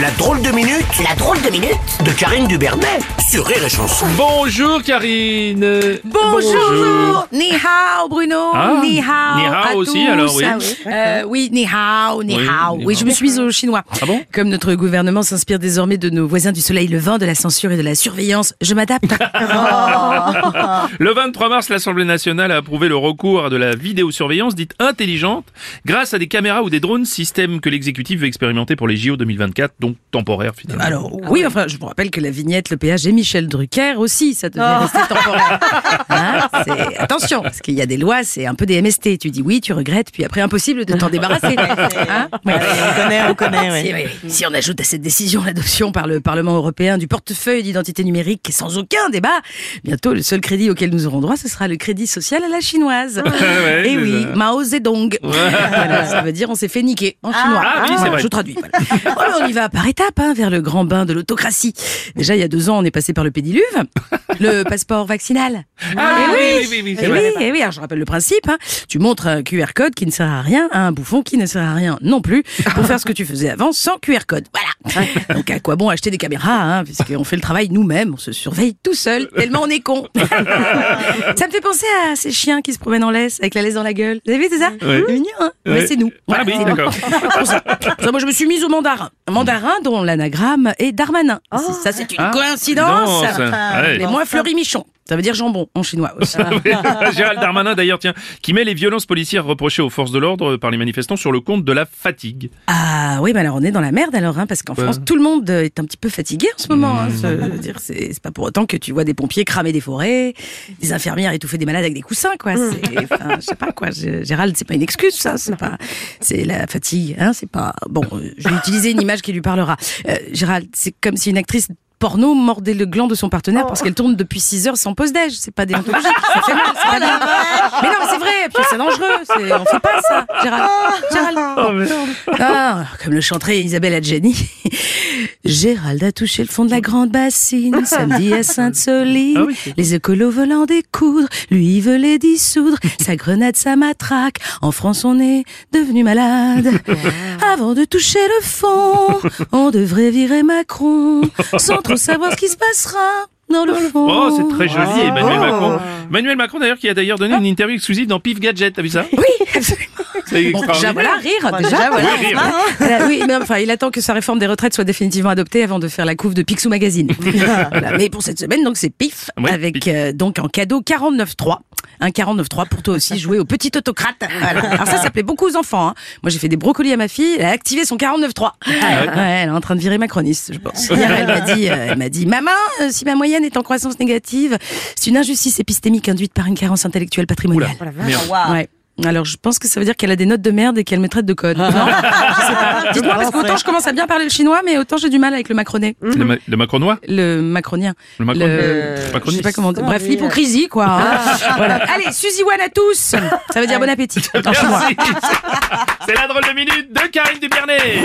La drôle de minute, la drôle de minute de Karine Dubernet sur Rire et Chanson. Bonjour Karine. Bonjour, Ni hao Bruno, Ah, ni hao. ni hao à aussi, tous. alors, oui. Ah Euh, oui, ni hao, ni Oui, hao. ni Oui, hao. je me suis mise au chinois. Ah bon? Comme notre gouvernement s'inspire désormais de nos voisins du soleil levant, de la censure et de la surveillance, je m'adapte. Le 23 mars, l'Assemblée nationale a approuvé le recours à de la vidéosurveillance dite intelligente grâce à des caméras ou des drones, système que l'exécutif veut expérimenter pour les JO 2024, donc temporaire finalement. Alors, oui, enfin, je vous rappelle que la vignette, le péage et Michel Drucker aussi, ça devait rester temporaire. Hein, c'est- Attention, parce qu'il y a des lois, c'est un peu des MST. Tu dis oui, tu regrettes, puis après, impossible de t'en débarrasser. Hein Ouais. On connaît, on connaît, ouais. Si, on ajoute à cette décision l'adoption par le Parlement européen du portefeuille d'identité numérique sans aucun débat, bientôt le seul crédit auquel nous aurons droit, ce sera le crédit social à la chinoise. ouais, Et c'est oui, ça. Mao Zedong. Voilà, ça veut dire on s'est fait niquer en chinois. ah oui, c'est vrai. Je traduis. Voilà. Alors, on y va par étapes hein, vers le grand bain de l'autocratie. Déjà, il y a deux ans, on est passé par le pédiluve, le passeport vaccinal. Ah Eh oui, oui, oui, oui, c'est Eh vrai. oui, eh oui, alors je rappelle le principe. hein. Tu montres un QR code qui ne sert à rien à un bouffon qui ne sert à rien non plus pour faire ce que tu faisais avant sans QR code. Voilà. Donc à quoi bon acheter des caméras hein, puisqu'on fait le travail nous-mêmes, on se surveille tout seul tellement on est con. ça me fait penser à ces chiens qui se promènent en laisse avec la laisse dans la gueule. Vous avez vu c'est ça Ouais. C'est mignon, hein Ouais. Mais c'est nous. Ah oui, c'est nous. d'accord. Pour ça, pour ça, moi je me suis mise au mandarin. Un mandarin dont l'anagramme est Darmanin. Ça c'est une Ah, coïncidence. non, ça- ouais. Mais moi fleury michon. Ça veut dire jambon en chinois aussi. Gérald Darmanin d'ailleurs, tiens, qui met les violences policières reprochées aux forces de l'ordre par les manifestants sur le compte de la fatigue. Ah oui, mais alors on est dans la merde alors, hein, parce qu'en France, tout le monde est un petit peu fatigué en ce moment. Hein, je veux dire, c'est pas pour autant que tu vois des pompiers cramer des forêts, des infirmières étouffer des malades avec des coussins, quoi. C'est, enfin, je sais pas quoi. Gérald, c'est pas une excuse, ça. C'est pas, c'est la fatigue, hein. C'est pas. Bon, euh, je vais utiliser une image qui lui parlera. Euh, Gérald, c'est comme si une actrice porno mordait le gland de son partenaire parce qu'elle tourne depuis 6 heures sans pause déj. C'est pas déontologique. Ça fait mal, c'est pas bien. Mais non, mais c'est vrai. Puis c'est dangereux. On fait pas ça, Gérald. Gérald. Ah, comme le chanterait Isabelle Adjani. Gérald a touché le fond de la grande bassine samedi à Sainte-Soline. Ah oui, les écolos veulent en découdre, lui il veut les dissoudre. Sa grenade, sa matraque. En France, on est devenu malade. Avant de toucher le fond, on devrait virer Macron sans trop savoir ce qui se passera dans le fond. Oh, c'est très joli, Ah. Emmanuel Macron. Emmanuel Macron d'ailleurs qui a d'ailleurs donné une interview exclusive dans Pif Gadget, t'as vu ça? Oui, absolument. C'est Bon, déjà, voilà, rire. Déjà, Déjà, voilà. Oui, rire. Voilà, oui, mais enfin, il attend que sa réforme des retraites soit définitivement adoptée avant de faire la couve de Picsou Magazine. Voilà, Mais pour cette semaine, donc c'est pif, Ouais, avec pif. euh, donc en cadeau 49.3. Un 49.3 pour toi aussi jouer au petit autocrate. Voilà. Alors ça, ça plaît beaucoup aux enfants. hein. Moi, j'ai fait des brocolis à ma fille. Elle a activé son 49.3. Ah Ouais, elle est en train de virer macroniste, je pense. Hier, elle m'a dit, euh, elle m'a dit, maman, euh, si ma moyenne est en croissance négative, c'est une injustice épistémique induite par une carence intellectuelle patrimoniale. Merde. Ouais. Alors, je pense que ça veut dire qu'elle a des notes de merde et qu'elle me traite de code. Non Je sais pas. Dites-moi, parce qu'autant je commence à bien parler le chinois, mais autant j'ai du mal avec le macronais. Le, ma- le macronois Le macronien. Le macron- Le- le Je sais pas comment dire. Bref, l'hypocrisie, quoi. hein. Voilà. Allez, Suzy Wan à tous Ça veut dire bon appétit. C'est la drôle de minute de Karine Dubernet.